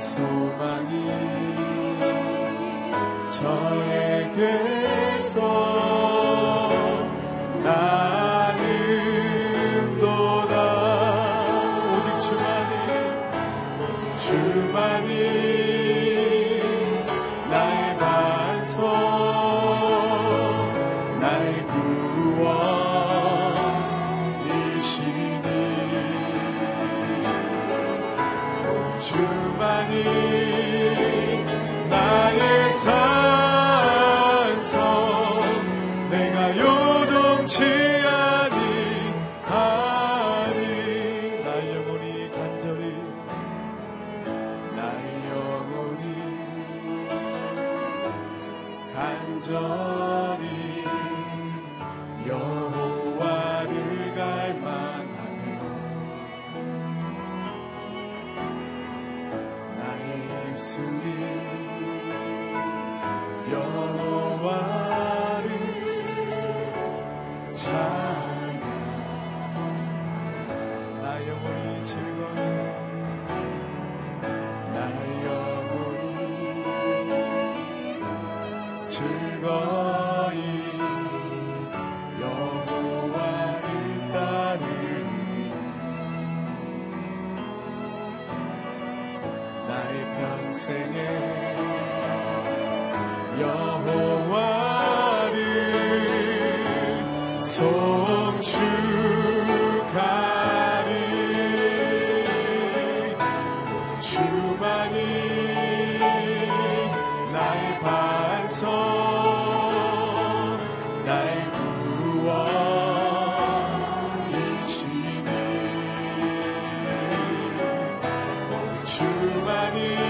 소망이 저에게서 주만이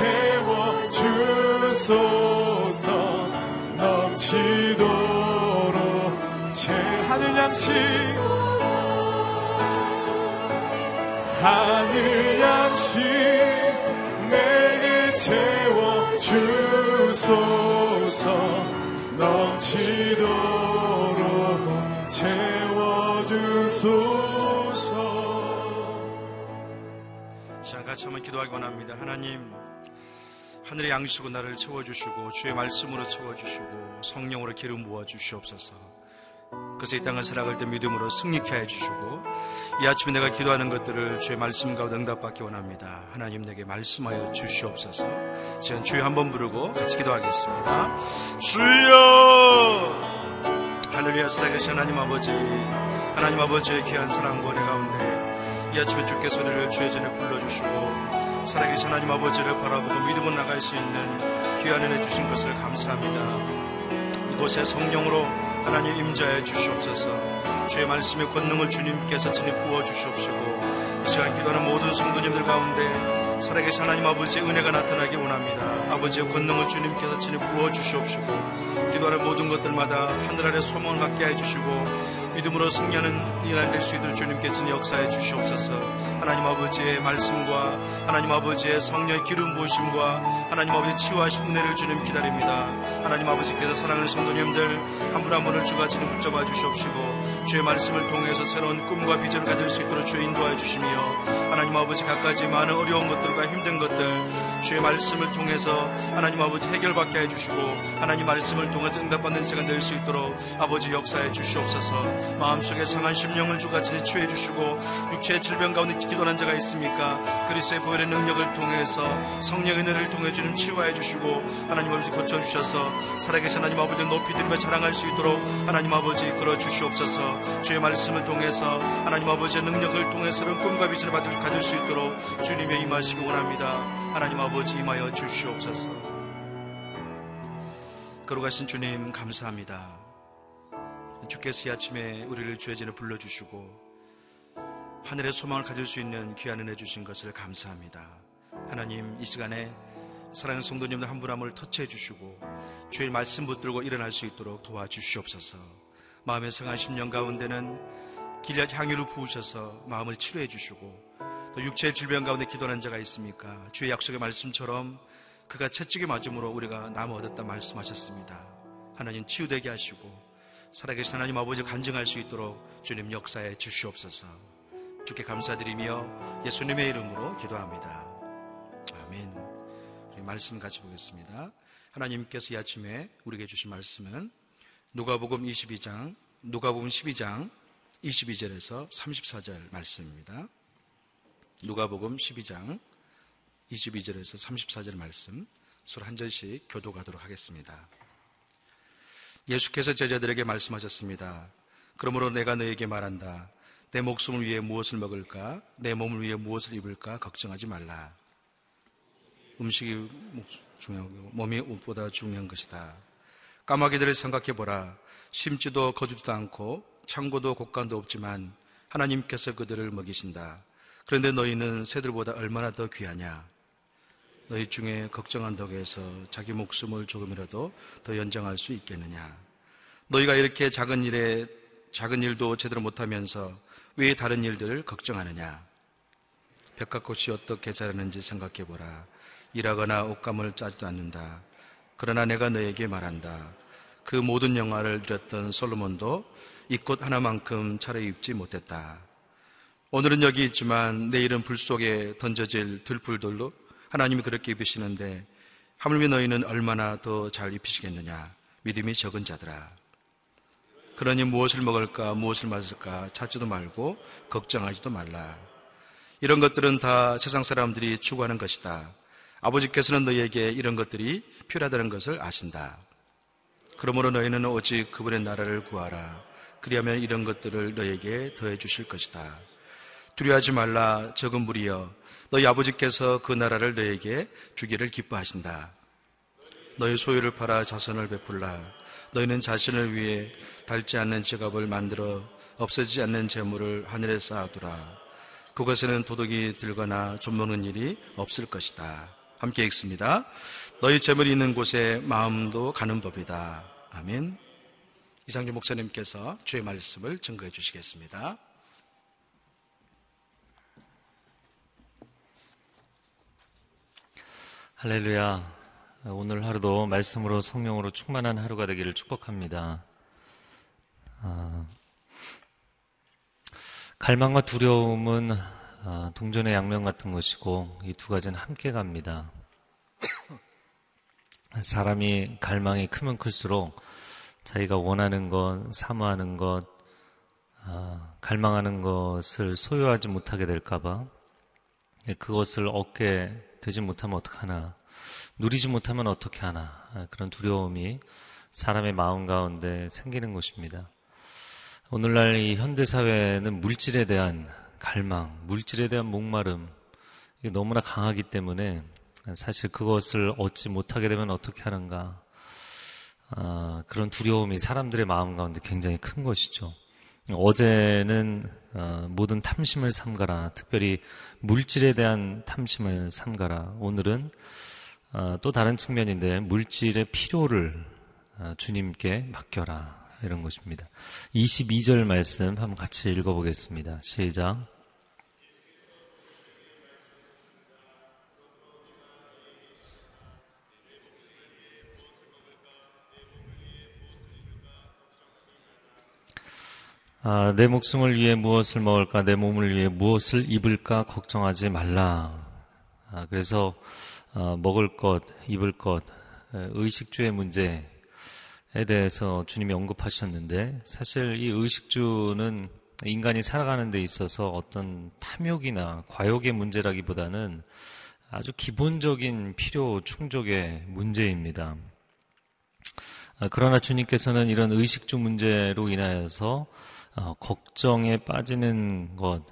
워 주소서. 넘치도록 양식 하늘 양식 내게 채워 주소서. 넘치도록 채워 주소서. 시간 같이 한번 기도하기 원합니다. 하나님 하늘의 양식으로 나를 채워주시고 주의 말씀으로 채워주시고 성령으로 기름 부어 주시옵소서. 그래서 이 땅을 살아갈 때 믿음으로 승리케 해주시고 이 아침에 내가 기도하는 것들을 주의 말씀 가운데 응답받기 원합니다. 하나님 내게 말씀하여 주시옵소서. 지금 주여 한번 부르고 같이 기도하겠습니다. 주여 하늘에 살아계신 하나님 아버지 하나님 아버지의 귀한 사랑과 은혜 가운데 이 아침에 주께서 우리를 주의 전에 불러주시고 살아계신 하나님 아버지를 바라보고 믿음으로 나갈 수 있는 귀한 은혜 주신 것을 감사합니다. 이곳에 성령으로 하나님 임자해 주시옵소서 주의 말씀의 권능을 주님께서 친히 부어 주시옵시고 이 시간 기도하는 모든 성도님들 가운데 살아계신 하나님 아버지의 은혜가 나타나기 원합니다. 아버지의 권능을 주님께서 친히 부어 주시옵시고 기도하는 모든 것들마다 하늘 아래 소망을 갖게 해주시고 믿음으로 승리하는 이날 될 수 있도록 주님께 진 역사해 주시옵소서 하나님 아버지의 말씀과 하나님 아버지의 성령의 기름 부으심과 하나님 아버지의 치유하신 은혜를 주님 기다립니다. 하나님 아버지께서 사랑하는 성도님들 한 분 한 분을 주가 지는 붙잡아 주시옵시고 주의 말씀을 통해서 새로운 꿈과 비전을 가질 수 있도록 주의 인도하여 주시며 하나님 아버지 갖가지 많은 어려운 것들과 힘든 것들 주의 말씀을 통해서 하나님 아버지 해결받게 해주시고 하나님 말씀을 통해서 응답받는 시간 될 수 있도록 아버지 역사해 주시옵소서. 마음속에 상한 심령을 주같이 치유해 주시고 육체의 질병 가운데 기도하는 자가 있습니까? 그리스의 보혈의 능력을 통해서 성령의 은혜를 통해 주님 치유해 주시고 하나님 아버지 고쳐 주셔서 살아계신 하나님 아버지 높이 들며 자랑할 수 있도록 하나님 아버지 이끌어 주시옵소서 주의 말씀을 통해서 하나님 아버지의 능력을 통해서는 꿈과 비전을 가질 수 있도록 주님의 임하시기 원합니다. 하나님 아버지 임하여 주시옵소서. 걸어가신 주님 감사합니다. 주께서 이 아침에 우리를 주의 전에 불러주시고 하늘의 소망을 가질 수 있는 귀한 은혜 주신 것을 감사합니다. 하나님 이 시간에 사랑하는 성도님들 한 분 한 분을 터치해 주시고 주의 말씀 붙들고 일어날 수 있도록 도와주시옵소서. 마음의 성한 심령 가운데는 길앗 향유를 부으셔서 마음을 치료해 주시고 또 육체의 질병 가운데 기도하는 자가 있습니까? 주의 약속의 말씀처럼 그가 채찍에 맞음으로 우리가 남아 얻었다 말씀하셨습니다. 하나님 치유되게 하시고 살아계신 하나님 아버지 간증할 수 있도록 주님 역사에 주시옵소서. 주께 감사드리며 예수님의 이름으로 기도합니다. 아멘. 우리 말씀 같이 보겠습니다. 하나님께서 이 아침에 우리에게 주신 말씀은 누가복음 22장, 누가복음 12장 22절에서 34절 말씀입니다. 누가복음 12장 22절에서 34절 말씀 술 한 절씩 교도가도록 하겠습니다. 예수께서 제자들에게 말씀하셨습니다. 그러므로 내가 너에게 말한다. 내 목숨을 위해 무엇을 먹을까? 내 몸을 위해 무엇을 입을까? 걱정하지 말라. 음식이 중요하고 몸이 옷보다 중요한 것이다. 까마귀들을 생각해 보라. 심지도 거주지도 않고 창고도 곡간도 없지만 하나님께서 그들을 먹이신다. 그런데 너희는 새들보다 얼마나 더 귀하냐? 너희 중에 걱정한 덕에서 자기 목숨을 조금이라도 더 연장할 수 있겠느냐? 너희가 이렇게 작은 일에 작은 일도 제대로 못하면서 왜 다른 일들을 걱정하느냐? 백합꽃이 어떻게 자라는지 생각해 보라. 일하거나 옷감을 짜지도 않는다. 그러나 내가 너에게 말한다. 그 모든 영화를 누렸던 솔로몬도 이 꽃 하나만큼 차려입지 못했다. 오늘은 여기 있지만 내일은 불 속에 던져질 들풀들로 하나님이 그렇게 입으시는데 하물며 너희는 얼마나 더 잘 입히시겠느냐 믿음이 적은 자들아 그러니 무엇을 먹을까 무엇을 마실까 찾지도 말고 걱정하지도 말라. 이런 것들은 다 세상 사람들이 추구하는 것이다. 아버지께서는 너희에게 이런 것들이 필요하다는 것을 아신다. 그러므로 너희는 오직 그분의 나라를 구하라. 그리하면 이런 것들을 너희에게 더해 주실 것이다. 두려워하지 말라 적은 무리여. 너희 아버지께서 그 나라를 너에게 주기를 기뻐하신다. 너희 소유를 팔아 자선을 베풀라. 너희는 자신을 위해 닳지 않는 지갑을 만들어 없어지지 않는 재물을 하늘에 쌓아두라. 그것에는 도둑이 들거나 좀먹는 일이 없을 것이다. 함께 읽습니다. 너희 재물이 있는 곳에 마음도 가는 법이다. 아멘. 이상주 목사님께서 주의 말씀을 증거해 주시겠습니다. 할렐루야. 오늘 하루도 말씀으로 성령으로 충만한 하루가 되기를 축복합니다. 아, 갈망과 두려움은 아, 동전의 양면 같은 것이고 이 두 가지는 함께 갑니다. 사람이 갈망이 크면 클수록 자기가 원하는 것, 사모하는 것, 아, 갈망하는 것을 소유하지 못하게 될까봐 그것을 얻게 되지 못하면 어떡하나, 누리지 못하면 어떻게 하나, 아, 그런 두려움이 사람의 마음 가운데 생기는 것입니다. 오늘날 이 현대 사회는 물질에 대한 갈망, 물질에 대한 목마름, 이게 너무나 강하기 때문에 사실 그것을 얻지 못하게 되면 어떻게 하는가, 아, 그런 두려움이 사람들의 마음 가운데 굉장히 큰 것이죠. 어제는 어, 모든 탐심을 삼가라. 특별히 물질에 대한 탐심을 삼가라. 오늘은 어, 또 다른 측면인데 물질의 필요를 어, 주님께 맡겨라. 이런 것입니다. 22절 말씀 한번 같이 읽어보겠습니다. 시작. 아, 내 목숨을 위해 무엇을 먹을까, 내 몸을 위해 무엇을 입을까 걱정하지 말라. 아, 그래서 어, 먹을 것, 입을 것, 의식주의 문제에 대해서 주님이 언급하셨는데 사실 이 의식주는 인간이 살아가는 데 있어서 어떤 탐욕이나 과욕의 문제라기보다는 아주 기본적인 필요 충족의 문제입니다. 아, 그러나 주님께서는 이런 의식주 문제로 인하여서 어, 걱정에 빠지는 것,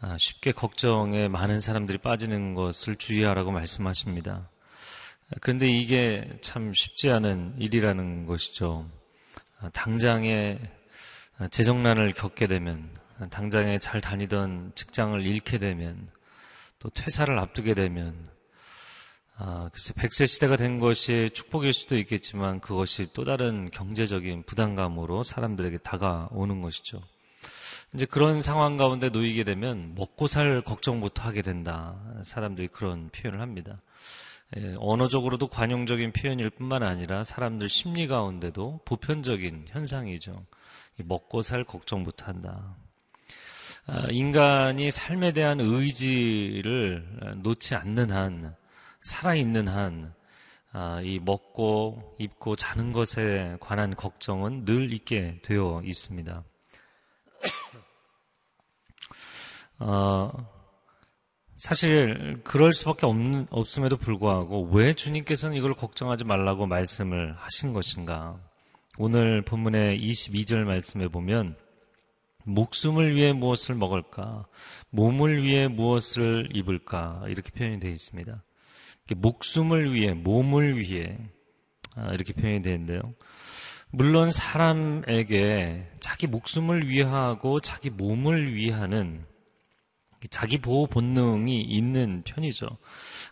아, 쉽게 걱정에 많은 사람들이 빠지는 것을 주의하라고 말씀하십니다. 그런데 이게 참 쉽지 않은 일이라는 것이죠. 아, 당장에 재정난을 겪게 되면, 당장에 잘 다니던 직장을 잃게 되면, 또 퇴사를 앞두게 되면, 아, 글쎄, 100세 시대가 된 것이 축복일 수도 있겠지만 그것이 또 다른 경제적인 부담감으로 사람들에게 다가오는 것이죠. 이제 그런 상황 가운데 놓이게 되면 먹고 살 걱정부터 하게 된다. 사람들이 그런 표현을 합니다. 예, 언어적으로도 관용적인 표현일 뿐만 아니라 사람들 심리 가운데도 보편적인 현상이죠. 먹고 살 걱정부터 한다. 아, 인간이 삶에 대한 의지를 놓지 않는 한 살아있는 한, 아, 이 먹고 입고 자는 것에 관한 걱정은 늘 있게 되어 있습니다. 어, 사실 그럴 수밖에 없는, 없음에도 불구하고 왜 주님께서는 이걸 걱정하지 말라고 말씀을 하신 것인가? 오늘 본문의 22절 말씀에 보면 목숨을 위해 무엇을 먹을까? 몸을 위해 무엇을 입을까? 이렇게 표현이 되어 있습니다. 목숨을 위해, 몸을 위해 아, 이렇게 표현이 되는데요. 물론 사람에게 자기 목숨을 위하고 자기 몸을 위하는 자기 보호 본능이 있는 편이죠.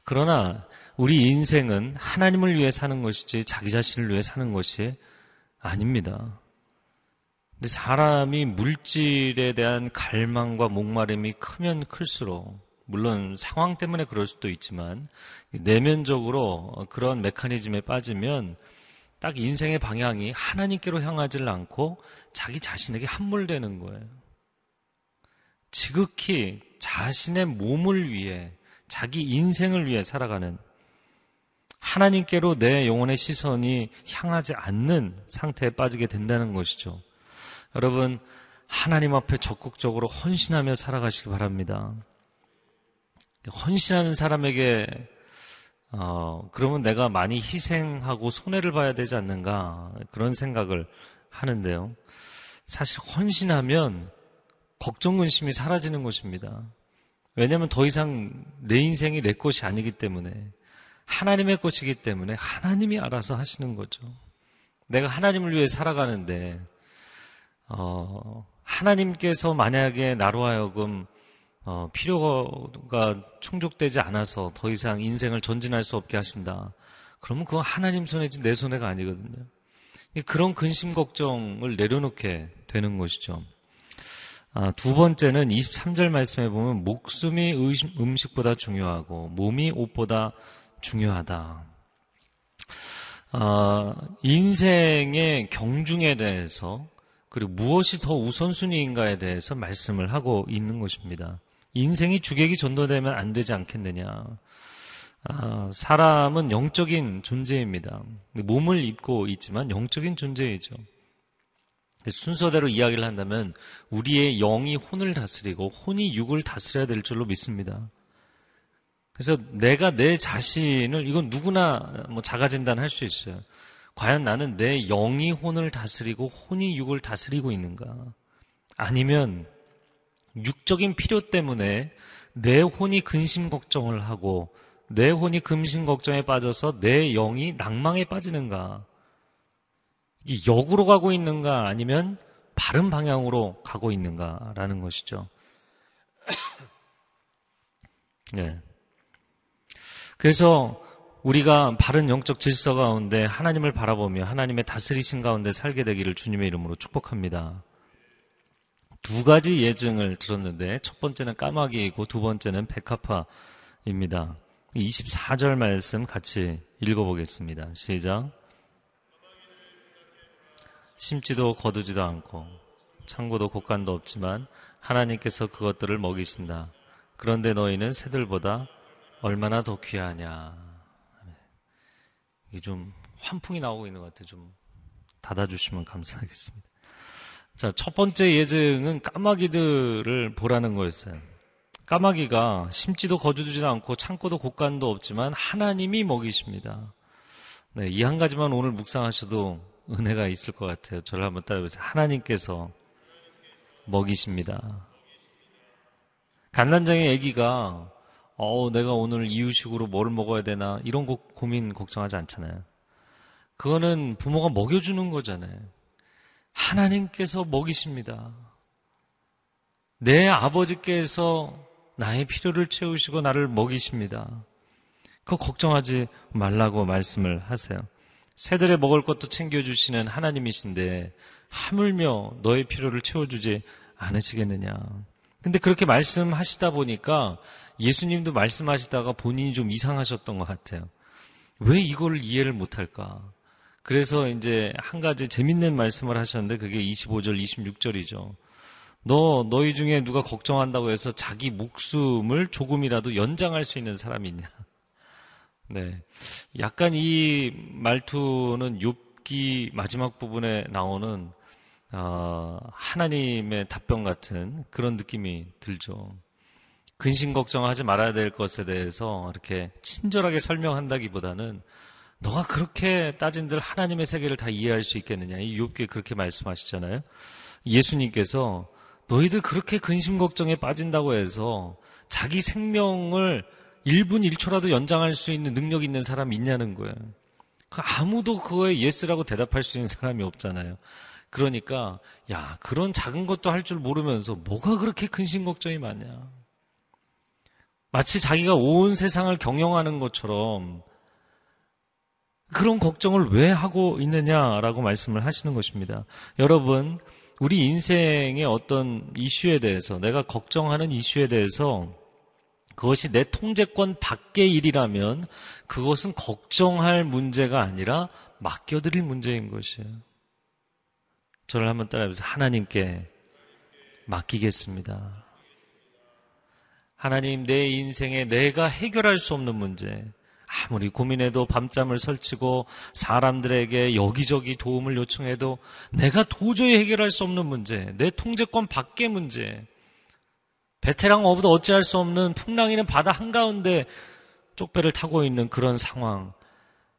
그러나 우리 인생은 하나님을 위해 사는 것이지 자기 자신을 위해 사는 것이 아닙니다. 근데 사람이 물질에 대한 갈망과 목마름이 크면 클수록 물론 상황 때문에 그럴 수도 있지만 내면적으로 그런 메커니즘에 빠지면 딱 인생의 방향이 하나님께로 향하지를 않고 자기 자신에게 함몰되는 거예요. 지극히 자신의 몸을 위해 자기 인생을 위해 살아가는 하나님께로 내 영혼의 시선이 향하지 않는 상태에 빠지게 된다는 것이죠. 여러분, 하나님 앞에 적극적으로 헌신하며 살아가시기 바랍니다. 헌신하는 사람에게 어, 그러면 내가 많이 희생하고 손해를 봐야 되지 않는가 그런 생각을 하는데요. 사실 헌신하면 걱정 근심이 사라지는 것입니다. 왜냐하면 더 이상 내 인생이 내 것이 아니기 때문에 하나님의 것이기 때문에 하나님이 알아서 하시는 거죠. 내가 하나님을 위해 살아가는데 어, 하나님께서 만약에 나로 하여금 어, 필요가 충족되지 않아서 더 이상 인생을 전진할 수 없게 하신다. 그러면 그건 하나님 손해지 내 손해가 아니거든요. 그런 근심 걱정을 내려놓게 되는 것이죠. 아, 두 번째는 23절 말씀에 보면 목숨이 음식보다 중요하고 몸이 옷보다 중요하다. 아, 인생의 경중에 대해서 그리고 무엇이 더 우선순위인가에 대해서 말씀을 하고 있는 것입니다. 인생이 주객이 전도되면 안 되지 않겠느냐. 아, 사람은 영적인 존재입니다. 몸을 입고 있지만 영적인 존재이죠. 순서대로 이야기를 한다면 우리의 영이 혼을 다스리고 혼이 육을 다스려야 될 줄로 믿습니다. 그래서 내가 내 자신을 이건 누구나 뭐 자가 진단 할 수 있어요. 과연 나는 내 영이 혼을 다스리고 혼이 육을 다스리고 있는가? 아니면 육적인 필요 때문에 내 혼이 근심 걱정을 하고 내 혼이 근심 걱정에 빠져서 내 영이 낭망에 빠지는가? 이게 역으로 가고 있는가 아니면 바른 방향으로 가고 있는가라는 것이죠. 네. 그래서 우리가 바른 영적 질서 가운데 하나님을 바라보며 하나님의 다스리신 가운데 살게 되기를 주님의 이름으로 축복합니다. 두 가지 예증을 들었는데 첫 번째는 까마귀이고 두 번째는 백합화입니다. 24절 말씀 같이 읽어보겠습니다. 시작. 심지도 거두지도 않고 창고도 곡간도 없지만 하나님께서 그것들을 먹이신다. 그런데 너희는 새들보다 얼마나 더 귀하냐. 이게 좀 환풍이 나오고 있는 것 같아요. 좀 닫아주시면 감사하겠습니다. 자, 첫 번째 예증은 까마귀들을 보라는 거였어요. 까마귀가 심지도 거주지도 않고 창고도 곡간도 없지만 하나님이 먹이십니다. 네, 이 한 가지만 오늘 묵상하셔도 은혜가 있을 것 같아요. 저를 한번 따라해보세요. 하나님께서 먹이십니다. 간난장의 아기가 어, 내가 오늘 이유식으로 뭘 먹어야 되나 이런 거 고민 걱정하지 않잖아요. 그거는 부모가 먹여주는 거잖아요. 하나님께서 먹이십니다. 내 아버지께서 나의 필요를 채우시고 나를 먹이십니다. 그거 걱정하지 말라고 말씀을 하세요. 새들의 먹을 것도 챙겨주시는 하나님이신데 하물며 너의 필요를 채워주지 않으시겠느냐. 근데 그렇게 말씀하시다 보니까 예수님도 말씀하시다가 본인이 좀 이상하셨던 것 같아요. 왜 이걸 이해를 못할까? 그래서 이제 한 가지 재밌는 말씀을 하셨는데 그게 25절, 26절이죠. 너, 너희 중에 누가 걱정한다고 해서 자기 목숨을 조금이라도 연장할 수 있는 사람이 있냐? 네. 약간 이 말투는 욥기 마지막 부분에 나오는 어, 하나님의 답변 같은 그런 느낌이 들죠. 근심 걱정하지 말아야 될 것에 대해서 이렇게 친절하게 설명한다기보다는 너가 그렇게 따진들 하나님의 세계를 다 이해할 수 있겠느냐. 이 욥기에 그렇게 말씀하시잖아요. 예수님께서 너희들 그렇게 근심 걱정에 빠진다고 해서 자기 생명을 1분 1초라도 연장할 수 있는 능력 있는 사람이 있냐는 거예요. 그 아무도 그거에 yes라고 대답할 수 있는 사람이 없잖아요. 그러니까 야 그런 작은 것도 할 줄 모르면서 뭐가 그렇게 근심 걱정이 많냐. 마치 자기가 온 세상을 경영하는 것처럼 그런 걱정을 왜 하고 있느냐라고 말씀을 하시는 것입니다. 여러분, 우리 인생의 어떤 이슈에 대해서, 내가 걱정하는 이슈에 대해서 그것이 내 통제권 밖의 일이라면 그것은 걱정할 문제가 아니라 맡겨드릴 문제인 것이에요. 저를 한번 따라해보세요. 하나님께 맡기겠습니다. 하나님, 내 인생에 내가 해결할 수 없는 문제, 아무리 고민해도 밤잠을 설치고 사람들에게 여기저기 도움을 요청해도 내가 도저히 해결할 수 없는 문제, 내 통제권 밖의 문제, 베테랑 어부도 어찌할 수 없는 풍랑이는 바다 한가운데 쪽배를 타고 있는 그런 상황.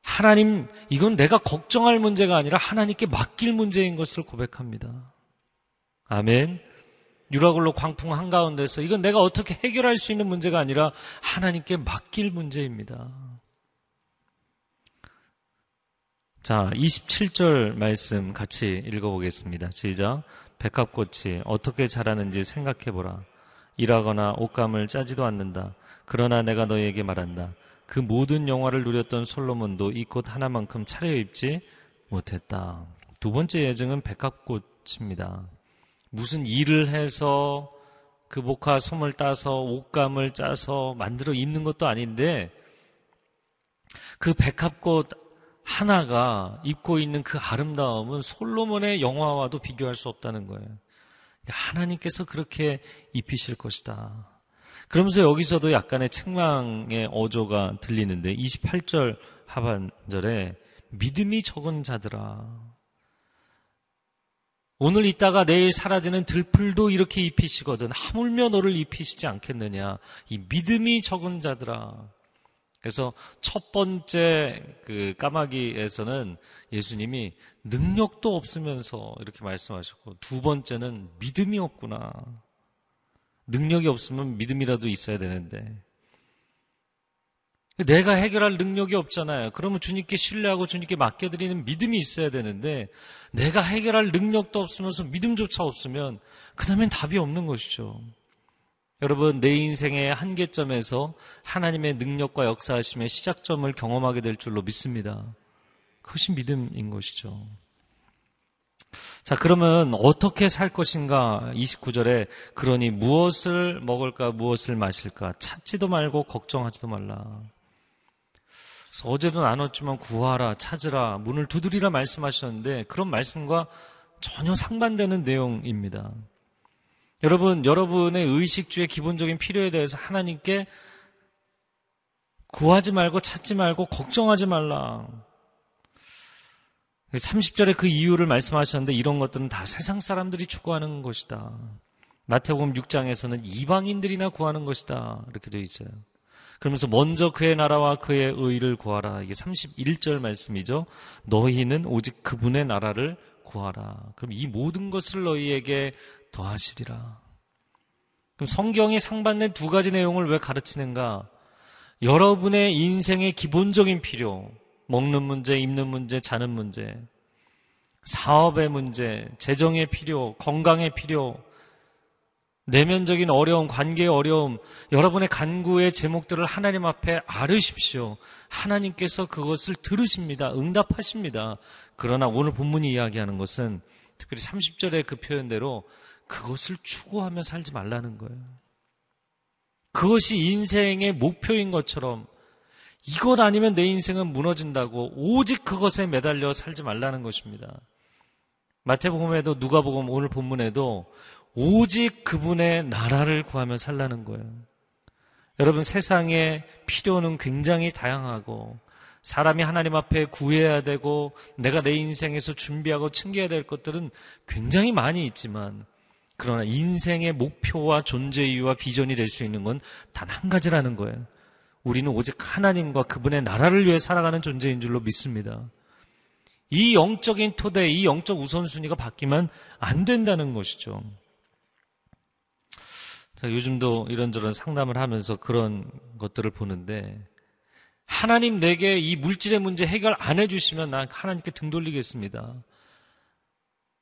하나님, 이건 내가 걱정할 문제가 아니라 하나님께 맡길 문제인 것을 고백합니다. 아멘. 유라굴로 광풍 한가운데서 이건 내가 어떻게 해결할 수 있는 문제가 아니라 하나님께 맡길 문제입니다. 자, 27절 말씀 같이 읽어보겠습니다. 시작. 백합꽃이 어떻게 자라는지 생각해보라. 일하거나 옷감을 짜지도 않는다. 그러나 내가 너희에게 말한다. 그 모든 영화를 누렸던 솔로몬도 이 꽃 하나만큼 차려입지 못했다. 두 번째 예증은 백합꽃입니다. 무슨 일을 해서 그 목화 솜을 따서 옷감을 짜서 만들어 입는 것도 아닌데 그 백합꽃 하나가 입고 있는 그 아름다움은 솔로몬의 영화와도 비교할 수 없다는 거예요. 하나님께서 그렇게 입히실 것이다. 그러면서 여기서도 약간의 책망의 어조가 들리는데 28절 하반절에 믿음이 적은 자들아. 오늘 있다가 내일 사라지는 들풀도 이렇게 입히시거든. 하물며 너를 입히시지 않겠느냐. 이 믿음이 적은 자들아. 그래서 첫 번째 그 까마귀에서는 예수님이 능력도 없으면서 이렇게 말씀하셨고 두 번째는 믿음이 없구나. 능력이 없으면 믿음이라도 있어야 되는데 내가 해결할 능력이 없잖아요. 그러면 주님께 신뢰하고 주님께 맡겨드리는 믿음이 있어야 되는데 내가 해결할 능력도 없으면서 믿음조차 없으면 그 다음엔 답이 없는 것이죠. 여러분, 내 인생의 한계점에서 하나님의 능력과 역사하심의 시작점을 경험하게 될 줄로 믿습니다. 그것이 믿음인 것이죠. 자, 그러면 어떻게 살 것인가? 29절에 그러니 무엇을 먹을까, 무엇을 마실까? 찾지도 말고 걱정하지도 말라. 어제도 나눴지만 구하라, 찾으라, 문을 두드리라 말씀하셨는데 그런 말씀과 전혀 상반되는 내용입니다. 여러분, 여러분의 의식주의 기본적인 필요에 대해서 하나님께 구하지 말고 찾지 말고 걱정하지 말라. 30절에 그 이유를 말씀하셨는데 이런 것들은 다 세상 사람들이 추구하는 것이다. 마태복음 6장에서는 이방인들이나 구하는 것이다. 이렇게 되어 있어요. 그러면서 먼저 그의 나라와 그의 의를 구하라. 이게 31절 말씀이죠. 너희는 오직 그분의 나라를 구하라. 그럼 이 모든 것을 너희에게 더하시리라. 그럼 성경이 상반된 두 가지 내용을 왜 가르치는가? 여러분의 인생의 기본적인 필요, 먹는 문제, 입는 문제, 자는 문제, 사업의 문제, 재정의 필요, 건강의 필요, 내면적인 어려움, 관계의 어려움, 여러분의 간구의 제목들을 하나님 앞에 아르십시오. 하나님께서 그것을 들으십니다. 응답하십니다. 그러나 오늘 본문이 이야기하는 것은 특별히 30절의 그 표현대로 그것을 추구하며 살지 말라는 거예요. 그것이 인생의 목표인 것처럼 이것 아니면 내 인생은 무너진다고 오직 그것에 매달려 살지 말라는 것입니다. 마태복음에도 누가복음 오늘 본문에도 오직 그분의 나라를 구하며 살라는 거예요. 여러분 세상의 필요는 굉장히 다양하고 사람이 하나님 앞에 구해야 되고 내가 내 인생에서 준비하고 챙겨야 될 것들은 굉장히 많이 있지만 그러나 인생의 목표와 존재 이유와 비전이 될 수 있는 건 단 한 가지라는 거예요. 우리는 오직 하나님과 그분의 나라를 위해 살아가는 존재인 줄로 믿습니다. 이 영적인 토대, 이 영적 우선순위가 바뀌면 안 된다는 것이죠. 자, 요즘도 이런저런 상담을 하면서 그런 것들을 보는데 하나님 내게 이 물질의 문제 해결 안 해주시면 난 하나님께 등 돌리겠습니다.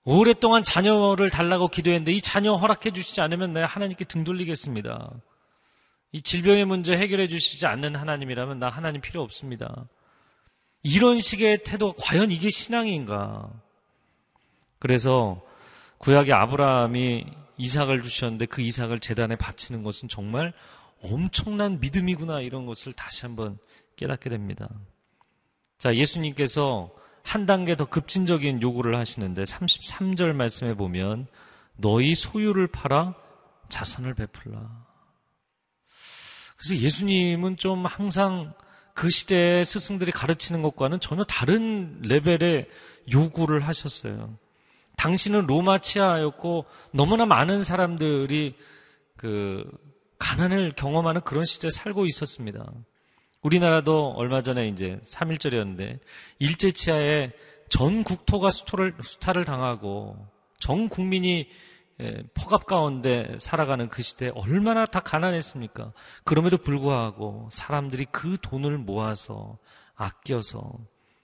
오랫동안 자녀를 달라고 기도했는데 이 자녀 허락해 주시지 않으면 내가 하나님께 등 돌리겠습니다. 이 질병의 문제 해결해 주시지 않는 하나님이라면 나 하나님 필요 없습니다. 이런 식의 태도가 과연 이게 신앙인가? 그래서 구약의 아브라함이 이삭을 주셨는데 그 이삭을 재단에 바치는 것은 정말 엄청난 믿음이구나 이런 것을 다시 한번 깨닫게 됩니다. 자, 예수님께서 한 단계 더 급진적인 요구를 하시는데 33절 말씀에 보면 너희 소유를 팔아 자선을 베풀라. 그래서 예수님은 좀 항상 그 시대의 스승들이 가르치는 것과는 전혀 다른 레벨의 요구를 하셨어요. 당신은 로마 치하였고 너무나 많은 사람들이 그 가난을 경험하는 그런 시대에 살고 있었습니다. 우리나라도 얼마 전에 이제 3일절이었는데 일제 치하에 전 국토가 수토를, 수탈을 당하고 전 국민이 폭압 가운데 살아가는 그 시대에 얼마나 다 가난했습니까? 그럼에도 불구하고 사람들이 그 돈을 모아서 아껴서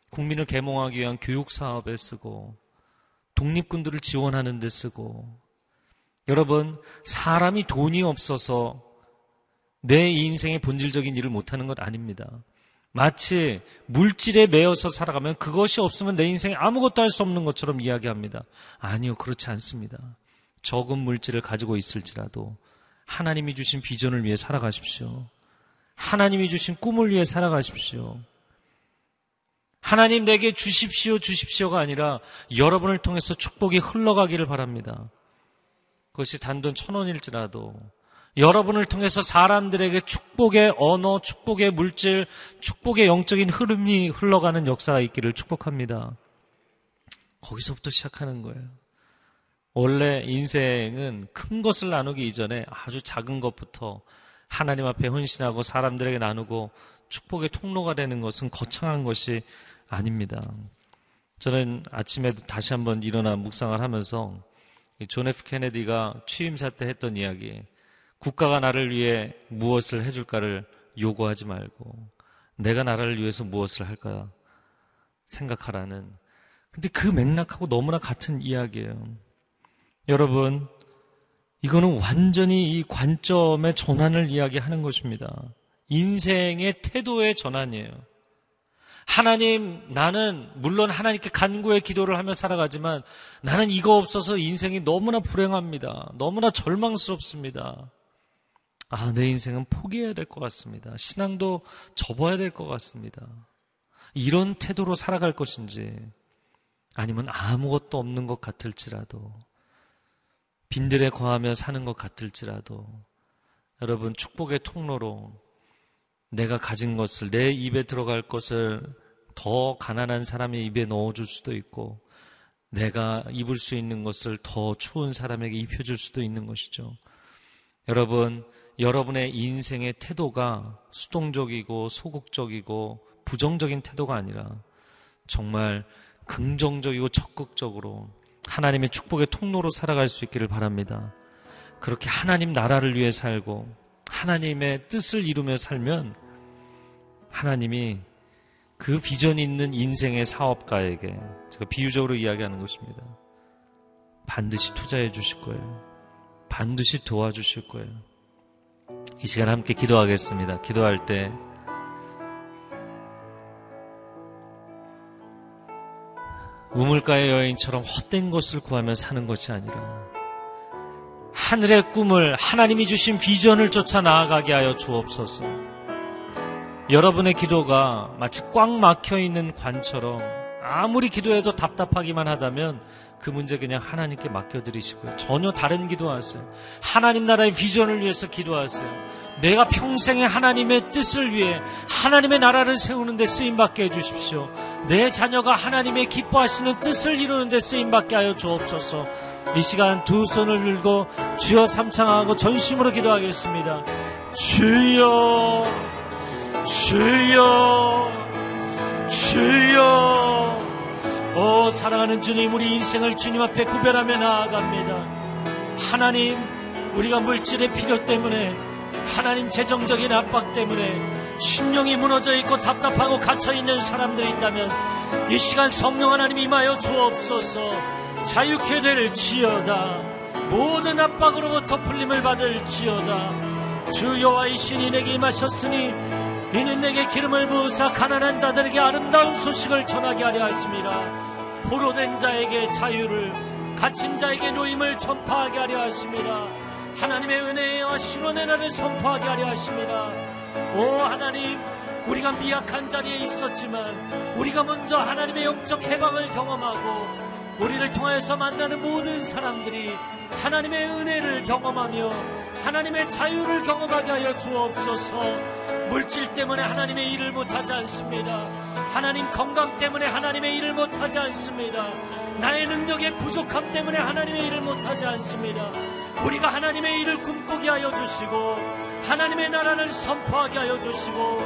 국민을 계몽하기 위한 교육 사업에 쓰고 독립군들을 지원하는 데 쓰고 여러분 사람이 돈이 없어서 내 인생의 본질적인 일을 못하는 것 아닙니다. 마치 물질에 매여서 살아가면 그것이 없으면 내 인생에 아무것도 할 수 없는 것처럼 이야기합니다. 아니요, 그렇지 않습니다. 적은 물질을 가지고 있을지라도 하나님이 주신 비전을 위해 살아가십시오. 하나님이 주신 꿈을 위해 살아가십시오. 하나님 내게 주십시오, 주십시오가 아니라 여러분을 통해서 축복이 흘러가기를 바랍니다. 그것이 단돈 천 원일지라도 여러분을 통해서 사람들에게 축복의 언어, 축복의 물질, 축복의 영적인 흐름이 흘러가는 역사가 있기를 축복합니다. 거기서부터 시작하는 거예요. 원래 인생은 큰 것을 나누기 이전에 아주 작은 것부터 하나님 앞에 헌신하고 사람들에게 나누고 축복의 통로가 되는 것은 거창한 것이 아닙니다. 저는 아침에도 다시 한번 일어나 묵상을 하면서 존 F 케네디가 취임사 때 했던 이야기, 국가가 나를 위해 무엇을 해줄까를 요구하지 말고 내가 나라를 위해서 무엇을 할까 생각하라는. 근데 그 맥락하고 너무나 같은 이야기예요. 여러분, 이거는 완전히 이 관점의 전환을 이야기하는 것입니다. 인생의 태도의 전환이에요. 하나님, 나는 물론 하나님께 간구의 기도를 하며 살아가지만 나는 이거 없어서 인생이 너무나 불행합니다. 너무나 절망스럽습니다. 아, 내 인생은 포기해야 될 것 같습니다. 신앙도 접어야 될 것 같습니다. 이런 태도로 살아갈 것인지 아니면 아무것도 없는 것 같을지라도 빈들에 거하며 사는 것 같을지라도 여러분 축복의 통로로 내가 가진 것을 내 입에 들어갈 것을 더 가난한 사람의 입에 넣어줄 수도 있고 내가 입을 수 있는 것을 더 추운 사람에게 입혀줄 수도 있는 것이죠. 여러분, 여러분의 인생의 태도가 수동적이고 소극적이고 부정적인 태도가 아니라 정말 긍정적이고 적극적으로 하나님의 축복의 통로로 살아갈 수 있기를 바랍니다. 그렇게 하나님 나라를 위해 살고 하나님의 뜻을 이루며 살면 하나님이 그 비전이 있는 인생의 사업가에게 제가 비유적으로 이야기하는 것입니다. 반드시 투자해 주실 거예요. 반드시 도와주실 거예요. 이 시간 함께 기도하겠습니다. 기도할 때 우물가의 여인처럼 헛된 것을 구하며 사는 것이 아니라 하늘의 꿈을 하나님이 주신 비전을 쫓아 나아가게 하여 주옵소서. 여러분의 기도가 마치 꽉 막혀 있는 관처럼 아무리 기도해도 답답하기만 하다면 그 문제 그냥 하나님께 맡겨드리시고요. 전혀 다른 기도하세요. 하나님 나라의 비전을 위해서 기도하세요. 내가 평생에 하나님의 뜻을 위해 하나님의 나라를 세우는데 쓰임받게 해주십시오. 내 자녀가 하나님의 기뻐하시는 뜻을 이루는데 쓰임받게 하여 주옵소서. 이 시간 두 손을 들고 주여 삼창하고 전심으로 기도하겠습니다. 주여, 주여, 주여. 오 사랑하는 주님 우리 인생을 주님 앞에 구별하며 나아갑니다. 하나님 우리가 물질의 필요 때문에 하나님 재정적인 압박 때문에 심령이 무너져 있고 답답하고 갇혀 있는 사람들이 있다면 이 시간 성령 하나님 임하여 주옵소서 자유케 될 지어다 모든 압박으로부터 풀림을 받을 지어다 주 여호와의 신이 내게 임하셨으니 이는 내게 기름을 부으사 가난한 자들에게 아름다운 소식을 전하게 하려 하십니다. 포로된 자에게 자유를 갇힌 자에게 노임을 전파하게 하려 하십니다. 하나님의 은혜와 신원의 날을 선포하게 하려 하십니다. 오 하나님 우리가 미약한 자리에 있었지만 우리가 먼저 하나님의 영적 해방을 경험하고 우리를 통하여서 만나는 모든 사람들이 하나님의 은혜를 경험하며 하나님의 자유를 경험하게 하여 주옵소서. 물질 때문에 하나님의 일을 못하지 않습니다. 하나님 건강 때문에 하나님의 일을 못하지 않습니다. 나의 능력의 부족함 때문에 하나님의 일을 못하지 않습니다. 우리가 하나님의 일을 꿈꾸게 하여 주시고 하나님의 나라를 선포하게 하여 주시고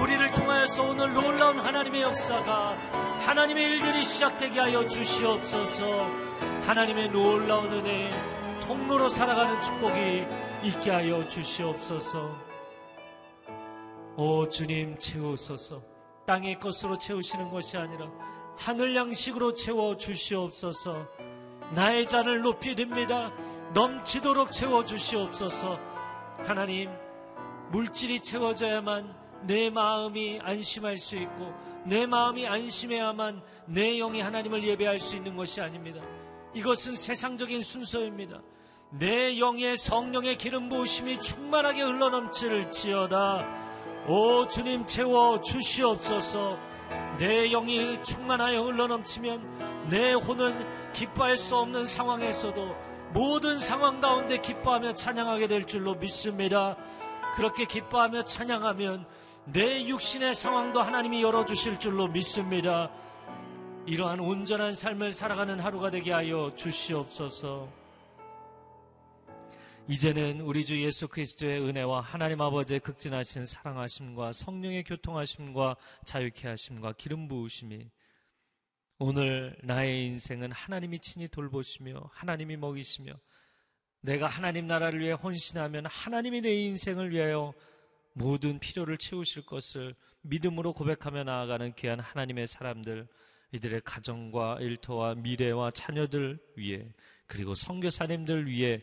우리를 통하여서 오늘 놀라운 하나님의 역사가 하나님의 일들이 시작되게 하여 주시옵소서 하나님의 놀라운 은혜 통로로 살아가는 축복이 있게 하여 주시옵소서. 오 주님 채우소서. 땅의 것으로 채우시는 것이 아니라 하늘 양식으로 채워 주시옵소서. 나의 잔을 높이 듭니다. 넘치도록 채워 주시옵소서. 하나님 물질이 채워져야만 내 마음이 안심할 수 있고 내 마음이 안심해야만 내 영이 하나님을 예배할 수 있는 것이 아닙니다. 이것은 세상적인 순서입니다. 내 영의 성령의 기름 부으심이 충만하게 흘러넘칠지어다. 오 주님 채워 주시옵소서. 내 영이 충만하여 흘러넘치면 내 혼은 기뻐할 수 없는 상황에서도 모든 상황 가운데 기뻐하며 찬양하게 될 줄로 믿습니다. 그렇게 기뻐하며 찬양하면 내 육신의 상황도 하나님이 열어주실 줄로 믿습니다. 이러한 온전한 삶을 살아가는 하루가 되게 하여 주시옵소서. 이제는 우리 주 예수 그리스도의 은혜와 하나님 아버지의 극진하신 사랑하심과 성령의 교통하심과 자유케 하심과 기름 부으심이 오늘 나의 인생은 하나님이 친히 돌보시며 하나님이 먹이시며 내가 하나님 나라를 위해 헌신하면 하나님이 내 인생을 위하여 모든 필요를 채우실 것을 믿음으로 고백하며 나아가는 귀한 하나님의 사람들 이들의 가정과 일터와 미래와 자녀들 위해 그리고 성교사님들 위해